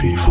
FIFA.